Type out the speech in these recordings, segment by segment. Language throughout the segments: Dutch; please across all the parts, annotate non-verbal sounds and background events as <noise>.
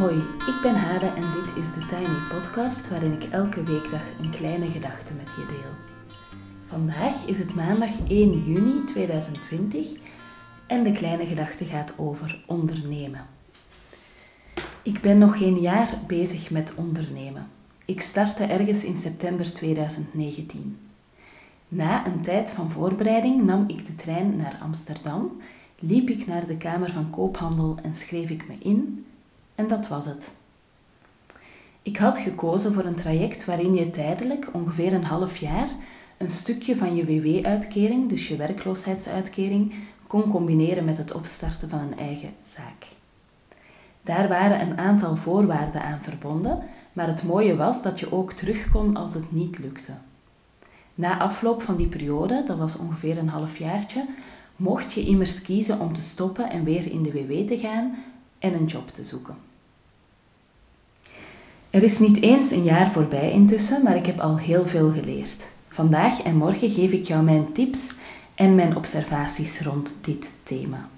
Hoi, ik ben Hade en dit is de Tiny Podcast waarin ik elke weekdag een kleine gedachte met je deel. Vandaag is het maandag 1 juni 2020 en de kleine gedachte gaat over ondernemen. Ik ben nog geen jaar bezig met ondernemen. Ik startte ergens in september 2019. Na een tijd van voorbereiding nam ik de trein naar Amsterdam, liep ik naar de Kamer van Koophandel en schreef ik me in en dat was het. Ik had gekozen voor een traject waarin je tijdelijk, ongeveer een half jaar, een stukje van je WW-uitkering, dus je werkloosheidsuitkering, kon combineren met het opstarten van een eigen zaak. Daar waren een aantal voorwaarden aan verbonden, maar het mooie was dat je ook terug kon als het niet lukte. Na afloop van die periode, dat was ongeveer een halfjaartje, mocht je immers kiezen om te stoppen en weer in de WW te gaan en een job te zoeken. Er is niet eens een jaar voorbij intussen, maar ik heb al heel veel geleerd. Vandaag en morgen geef ik jou mijn tips en mijn observaties rond dit thema.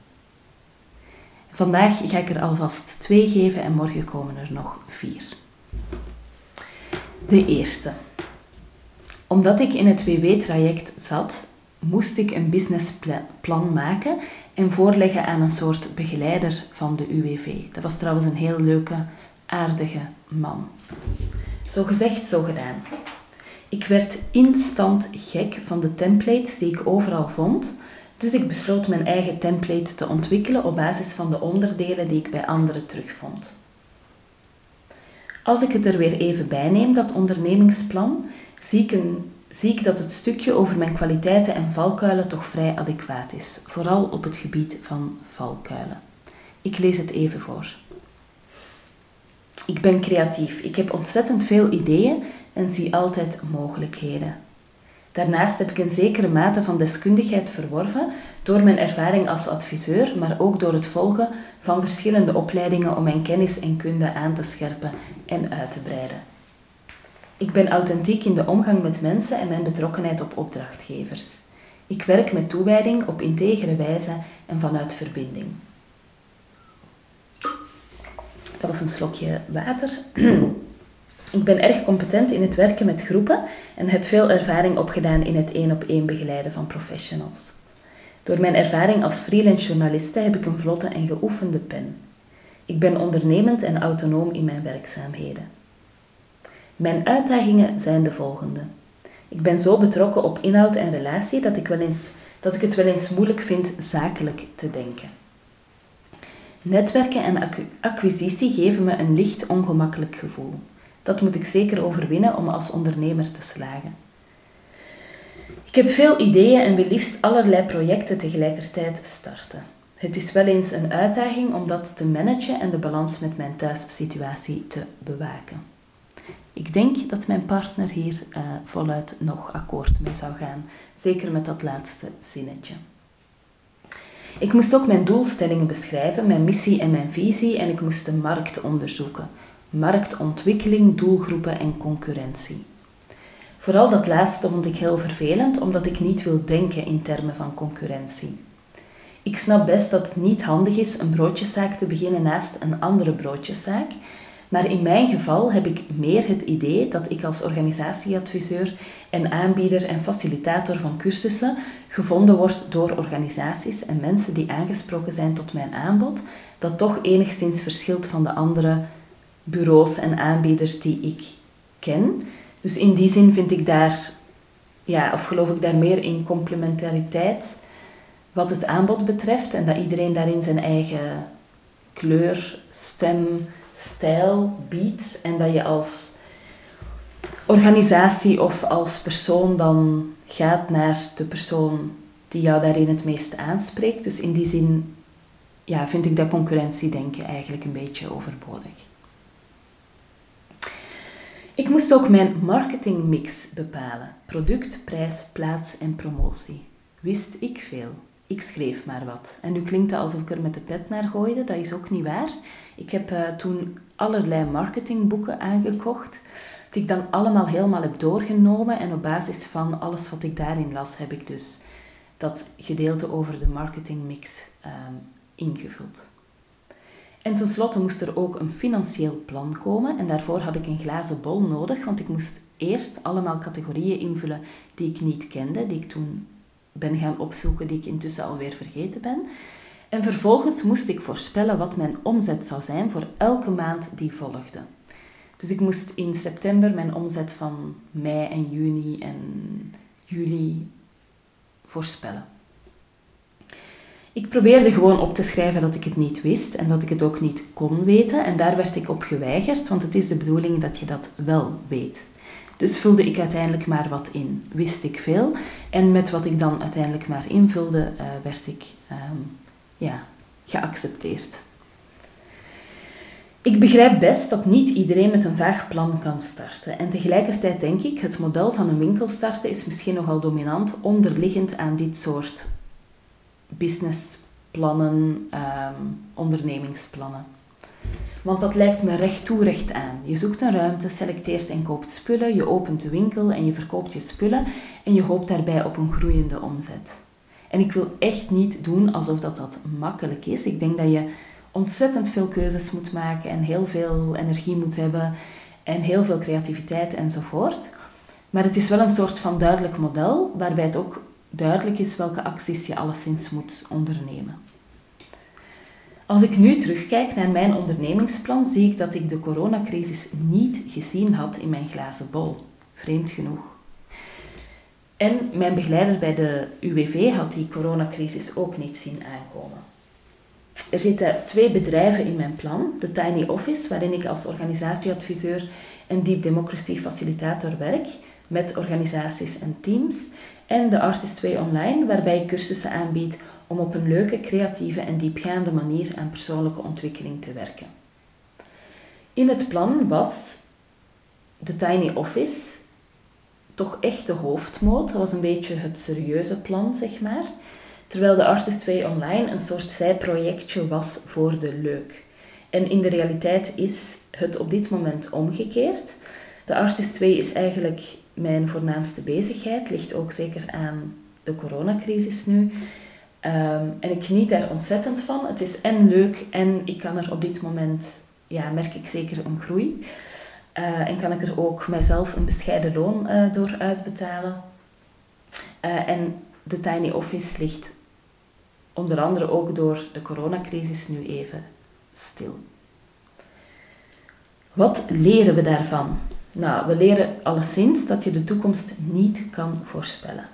Vandaag ga ik er alvast twee geven en morgen komen er nog vier. De eerste. Omdat ik in het WW-traject zat, moest ik een businessplan maken en voorleggen aan een soort begeleider van de UWV. Dat was trouwens een heel leuke, aardige man. Zo gezegd, zo gedaan. Ik werd instant gek van de templates die ik overal vond, dus ik besloot mijn eigen template te ontwikkelen op basis van de onderdelen die ik bij anderen terugvond. Als ik het er weer even bij neem, dat ondernemingsplan, zie ik, een, zie ik dat het stukje over mijn kwaliteiten en valkuilen toch vrij adequaat is, vooral op het gebied van valkuilen. Ik lees het even voor. Ik ben creatief. Ik heb ontzettend veel ideeën en zie altijd mogelijkheden. Daarnaast heb ik een zekere mate van deskundigheid verworven door mijn ervaring als adviseur, maar ook door het volgen van verschillende opleidingen om mijn kennis en kunde aan te scherpen en uit te breiden. Ik ben authentiek in de omgang met mensen en mijn betrokkenheid op opdrachtgevers. Ik werk met toewijding op integere wijze en vanuit verbinding. Dat was een slokje water. <clears throat> Ik ben erg competent in het werken met groepen en heb veel ervaring opgedaan in het één op één begeleiden van professionals. Door mijn ervaring als freelance journaliste heb ik een vlotte en geoefende pen. Ik ben ondernemend en autonoom in mijn werkzaamheden. Mijn uitdagingen zijn de volgende. Ik ben zo betrokken op inhoud en relatie dat ik, wel eens, dat ik het wel eens moeilijk vind zakelijk te denken. Netwerken en acquisitie geven me een licht ongemakkelijk gevoel. Dat moet ik zeker overwinnen om als ondernemer te slagen. Ik heb veel ideeën en wil liefst allerlei projecten tegelijkertijd starten. Het is wel eens een uitdaging om dat te managen en de balans met mijn thuissituatie te bewaken. Ik denk dat mijn partner hier uh, voluit nog akkoord mee zou gaan, zeker met dat laatste zinnetje. Ik moest ook mijn doelstellingen beschrijven, mijn missie en mijn visie en ik moest de markt onderzoeken. Marktontwikkeling, doelgroepen en concurrentie. Vooral dat laatste vond ik heel vervelend, omdat ik niet wil denken in termen van concurrentie. Ik snap best dat het niet handig is een broodjeszaak te beginnen naast een andere broodjeszaak, maar in mijn geval heb ik meer het idee dat ik als organisatieadviseur en aanbieder en facilitator van cursussen gevonden word door organisaties en mensen die aangesproken zijn tot mijn aanbod, dat toch enigszins verschilt van de andere bureaus en aanbieders die ik ken. Dus in die zin vind ik daar, ja, of geloof ik daar meer in complementariteit wat het aanbod betreft en dat iedereen daarin zijn eigen kleur, stem, stijl biedt en dat je als organisatie of als persoon dan gaat naar de persoon die jou daarin het meest aanspreekt. Dus in die zin ja, vind ik dat concurrentiedenken eigenlijk een beetje overbodig. Ik moest ook mijn marketingmix bepalen. Product, prijs, plaats en promotie. Wist ik veel. Ik schreef maar wat. En nu klinkt het alsof ik er met de pet naar gooide. Dat is ook niet waar. Ik heb uh, toen allerlei marketingboeken aangekocht. Die ik dan allemaal helemaal heb doorgenomen. En op basis van alles wat ik daarin las, heb ik dus dat gedeelte over de marketingmix uh, ingevuld. En tenslotte moest er ook een financieel plan komen en daarvoor had ik een glazen bol nodig, want ik moest eerst allemaal categorieën invullen die ik niet kende, die ik toen ben gaan opzoeken, die ik intussen alweer vergeten ben. En vervolgens moest ik voorspellen wat mijn omzet zou zijn voor elke maand die volgde. Dus ik moest in september mijn omzet van mei en juni en juli voorspellen. Ik probeerde gewoon op te schrijven dat ik het niet wist en dat ik het ook niet kon weten. En daar werd ik op geweigerd, want het is de bedoeling dat je dat wel weet. Dus vulde ik uiteindelijk maar wat in. Wist ik veel. En met wat ik dan uiteindelijk maar invulde, uh, werd ik ehm, ja, geaccepteerd. Ik begrijp best dat niet iedereen met een vaag plan kan starten. En tegelijkertijd denk ik, het model van een winkel starten is misschien nogal dominant onderliggend aan dit soort businessplannen, um, ondernemingsplannen. Want dat lijkt me recht toe recht aan. Je zoekt een ruimte, selecteert en koopt spullen, je opent de winkel en je verkoopt je spullen en je hoopt daarbij op een groeiende omzet. En ik wil echt niet doen alsof dat, dat makkelijk is. Ik denk dat je ontzettend veel keuzes moet maken en heel veel energie moet hebben en heel veel creativiteit enzovoort. Maar het is wel een soort van duidelijk model waarbij het ook duidelijk is welke acties je alleszins moet ondernemen. Als ik nu terugkijk naar mijn ondernemingsplan, zie ik dat ik de coronacrisis niet gezien had in mijn glazen bol. Vreemd genoeg. En mijn begeleider bij de UWV had die coronacrisis ook niet zien aankomen. Er zitten twee bedrijven in mijn plan. De Tiny Office, waarin ik als organisatieadviseur en Deep Democracy Facilitator werk met organisaties en teams. En de Artist 2 Online, waarbij ik cursussen aanbied om op een leuke, creatieve en diepgaande manier aan persoonlijke ontwikkeling te werken. In het plan was de Tiny Office toch echt de hoofdmoot. Dat was een beetje het serieuze plan, zeg maar. Terwijl de Artist 2 Online een soort zijprojectje was voor de leuk. En in de realiteit is het op dit moment omgekeerd. De Artist 2 is eigenlijk mijn voornaamste bezigheid, ligt ook zeker aan de coronacrisis nu. Ehm, en ik geniet daar ontzettend van. Het is en leuk en ik kan er op dit moment, ja, merk ik zeker een groei. Uh, en kan ik er ook mijzelf een bescheiden loon uh, door uitbetalen. Uh, en de tiny office ligt onder andere ook door de coronacrisis nu even stil. Wat leren we daarvan? Nou, we leren alleszins dat je de toekomst niet kan voorspellen.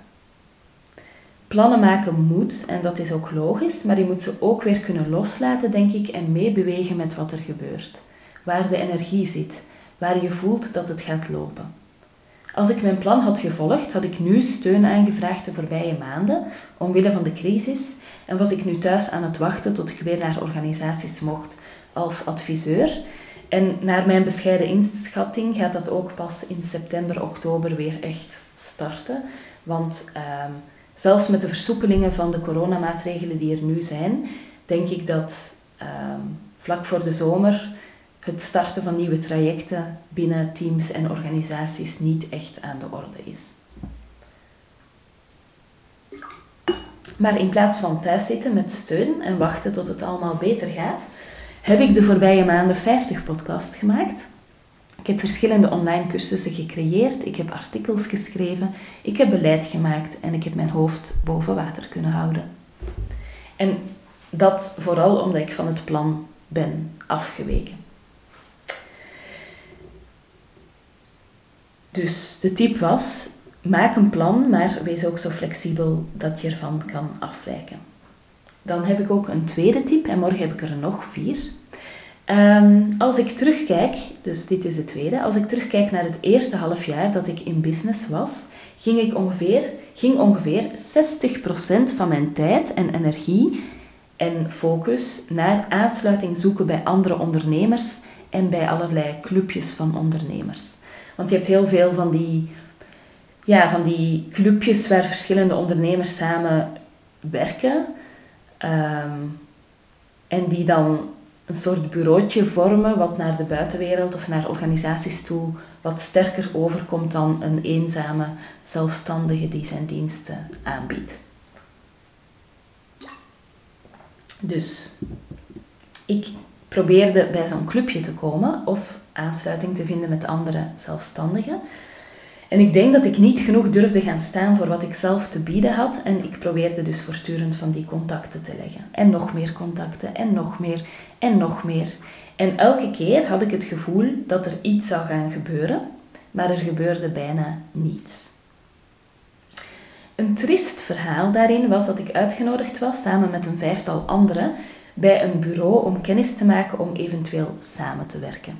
Plannen maken moet, en dat is ook logisch, maar je moet ze ook weer kunnen loslaten, denk ik, en meebewegen met wat er gebeurt. Waar de energie zit, waar je voelt dat het gaat lopen. Als ik mijn plan had gevolgd, had ik nu steun aangevraagd de voorbije maanden, omwille van de crisis, en was ik nu thuis aan het wachten tot ik weer naar organisaties mocht als adviseur. En naar mijn bescheiden inschatting gaat dat ook pas in september, oktober weer echt starten. Want ehm, zelfs met de versoepelingen van de coronamaatregelen die er nu zijn, denk ik dat ehm, vlak voor de zomer het starten van nieuwe trajecten binnen teams en organisaties niet echt aan de orde is. Maar in plaats van thuiszitten met steun en wachten tot het allemaal beter gaat, heb ik de voorbije maanden 50 podcasts gemaakt. Ik heb verschillende online cursussen gecreëerd, ik heb artikels geschreven, ik heb beleid gemaakt en ik heb mijn hoofd boven water kunnen houden. En dat vooral omdat ik van het plan ben afgeweken. Dus de tip was: maak een plan, maar wees ook zo flexibel dat je ervan kan afwijken. Dan heb ik ook een tweede tip en morgen heb ik er nog vier. Ehm, als ik terugkijk, dus dit is de tweede, als ik terugkijk naar het eerste half jaar dat ik in business was, ging, ik ongeveer, ging ongeveer 60% van mijn tijd en energie en focus naar aansluiting zoeken bij andere ondernemers en bij allerlei clubjes van ondernemers. Want je hebt heel veel van die, ja, van die clubjes waar verschillende ondernemers samen werken. Ehm, en die dan een soort bureautje vormen wat naar de buitenwereld of naar organisaties toe wat sterker overkomt dan een eenzame zelfstandige die zijn diensten aanbiedt. Dus ik probeerde bij zo'n clubje te komen of aansluiting te vinden met andere zelfstandigen. En ik denk dat ik niet genoeg durfde gaan staan voor wat ik zelf te bieden had. En ik probeerde dus voortdurend van die contacten te leggen. En nog meer contacten, en nog meer, en nog meer. En elke keer had ik het gevoel dat er iets zou gaan gebeuren, maar er gebeurde bijna niets. Een triest verhaal daarin was dat ik uitgenodigd was samen met een vijftal anderen bij een bureau om kennis te maken om eventueel samen te werken.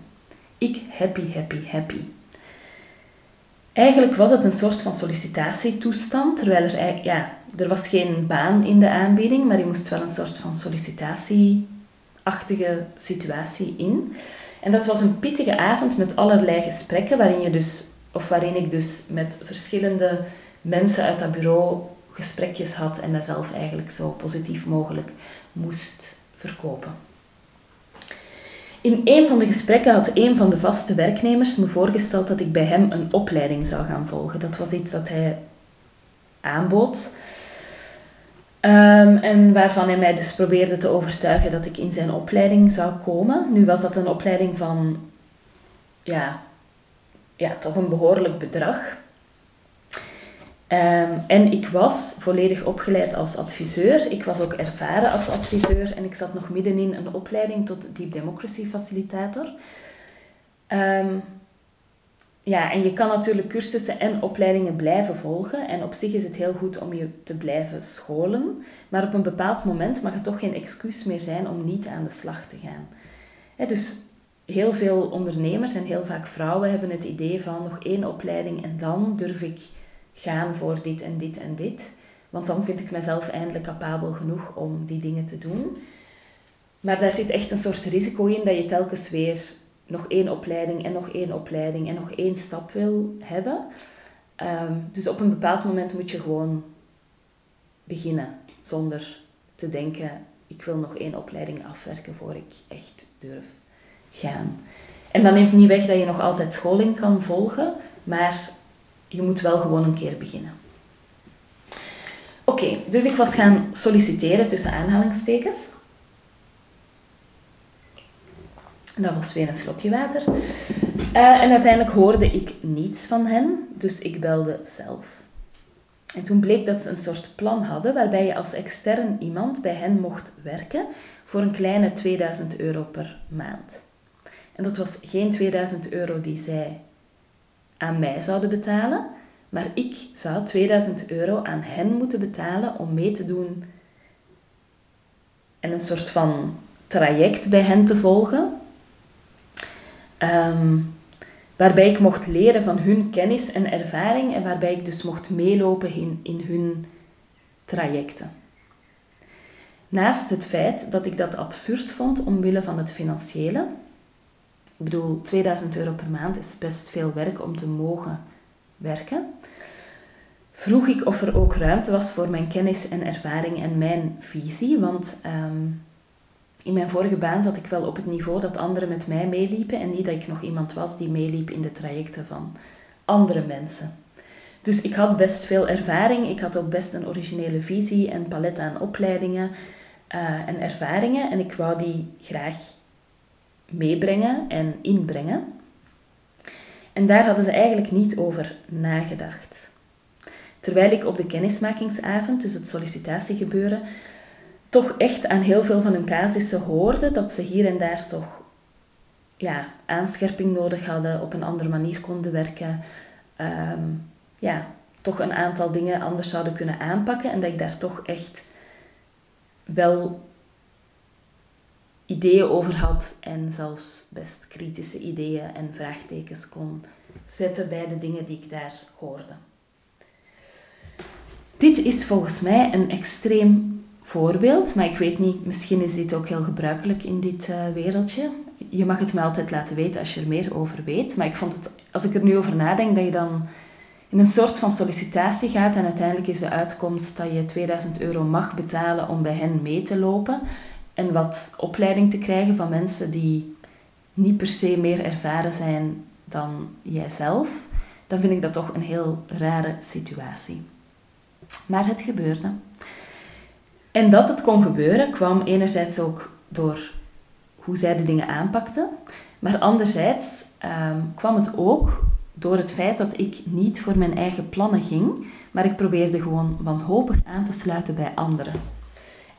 Ik happy, happy, happy. Eigenlijk was het een soort van sollicitatietoestand, terwijl er, ja, er was geen baan in de aanbieding, maar je moest wel een soort van sollicitatieachtige situatie in. En dat was een pittige avond met allerlei gesprekken, waarin, je dus, of waarin ik dus met verschillende mensen uit dat bureau gesprekjes had en mezelf eigenlijk zo positief mogelijk moest verkopen. In een van de gesprekken had een van de vaste werknemers me voorgesteld dat ik bij hem een opleiding zou gaan volgen. Dat was iets dat hij aanbood. Ehm, en waarvan hij mij dus probeerde te overtuigen dat ik in zijn opleiding zou komen. Nu was dat een opleiding van, ja, ja toch een behoorlijk bedrag. Ehm, en ik was volledig opgeleid als adviseur. Ik was ook ervaren als adviseur en ik zat nog middenin een opleiding tot Deep Democracy Facilitator. Ehm, ja, en je kan natuurlijk cursussen en opleidingen blijven volgen. En op zich is het heel goed om je te blijven scholen. Maar op een bepaald moment mag het toch geen excuus meer zijn om niet aan de slag te gaan. dus heel veel ondernemers en heel vaak vrouwen hebben het idee van nog één opleiding en dan durf ik gaan voor dit en dit en dit. Want dan vind ik mezelf eindelijk capabel genoeg om die dingen te doen. Maar daar zit echt een soort risico in dat je telkens weer nog één opleiding en nog één opleiding en nog één stap wil hebben. Ehm, dus op een bepaald moment moet je gewoon beginnen zonder te denken, ik wil nog één opleiding afwerken voor ik echt durf gaan. En dat neemt niet weg dat je nog altijd scholing kan volgen, maar je moet wel gewoon een keer beginnen. Oké, dus ik was gaan solliciteren tussen aanhalingstekens. Dat was weer een slokje water. Uh, en uiteindelijk hoorde ik niets van hen, dus ik belde zelf. En toen bleek dat ze een soort plan hadden waarbij je als extern iemand bij hen mocht werken voor een kleine 2000 euro per maand. En dat was geen 2000 euro die zij aan mij zouden betalen, maar ik zou 2000 euro aan hen moeten betalen om mee te doen en een soort van traject bij hen te volgen, ehm, waarbij ik mocht leren van hun kennis en ervaring en waarbij ik dus mocht meelopen in, in hun trajecten. Naast het feit dat ik dat absurd vond omwille van het financiële, ik bedoel, 2000 euro per maand is best veel werk om te mogen werken. Vroeg ik of er ook ruimte was voor mijn kennis en ervaring en mijn visie, want ehm, in mijn vorige baan zat ik wel op het niveau dat anderen met mij meeliepen en niet dat ik nog iemand was die meeliep in de trajecten van andere mensen. Dus ik had best veel ervaring, ik had ook best een originele visie en palet aan opleidingen uh, en ervaringen en ik wou die graag meebrengen en inbrengen. En daar hadden ze eigenlijk niet over nagedacht. Terwijl ik op de kennismakingsavond, dus het sollicitatiegebeuren, toch echt aan heel veel van hun casussen hoorde dat ze hier en daar toch ja, aanscherping nodig hadden, op een andere manier konden werken, ehm, ja, toch een aantal dingen anders zouden kunnen aanpakken en dat ik daar toch echt wel ideeën over had en zelfs best kritische ideeën en vraagtekens kon zetten bij de dingen die ik daar hoorde. Dit is volgens mij een extreem voorbeeld, maar ik weet niet, misschien is dit ook heel gebruikelijk in dit uh, wereldje. Je mag het me altijd laten weten als je er meer over weet, maar ik vond het, als ik er nu over nadenk, dat je dan in een soort van sollicitatie gaat en uiteindelijk is de uitkomst dat je 2000 euro mag betalen om bij hen mee te lopen en wat opleiding te krijgen van mensen die niet per se meer ervaren zijn dan jijzelf, dan vind ik dat toch een heel rare situatie. Maar het gebeurde. En dat het kon gebeuren kwam enerzijds ook door hoe zij de dingen aanpakte. Maar anderzijds ehm, kwam het ook door het feit dat ik niet voor mijn eigen plannen ging, maar ik probeerde gewoon wanhopig aan te sluiten bij anderen.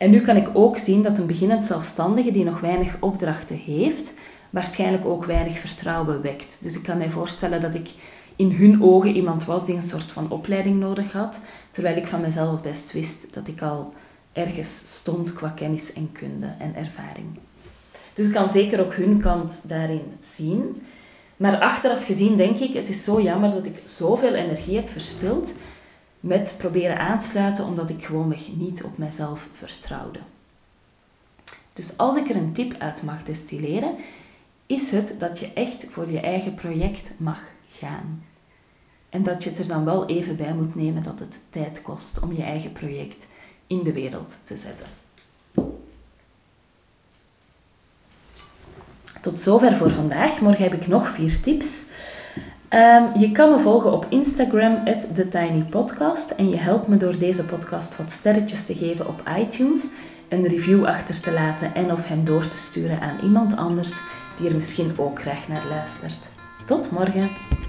En nu kan ik ook zien dat een beginnend zelfstandige die nog weinig opdrachten heeft, waarschijnlijk ook weinig vertrouwen wekt. Dus ik kan mij voorstellen dat ik in hun ogen iemand was die een soort van opleiding nodig had, terwijl ik van mezelf best wist dat ik al ergens stond qua kennis en kunde en ervaring. Dus ik kan zeker ook hun kant daarin zien. Maar achteraf gezien denk ik, het is zo jammer dat ik zoveel energie heb verspild met proberen aansluiten omdat ik gewoonweg niet op mezelf vertrouwde. Dus als ik er een tip uit mag destilleren, is het dat je echt voor je eigen project mag gaan. En dat je het er dan wel even bij moet nemen dat het tijd kost om je eigen project in de wereld te zetten. Tot zover voor vandaag. Morgen heb ik nog vier tips. Ehm, je kan me volgen op Instagram, TheTinyPodcast. En je helpt me door deze podcast wat sterretjes te geven op iTunes, een review achter te laten en of hem door te sturen aan iemand anders die er misschien ook graag naar luistert. Tot morgen!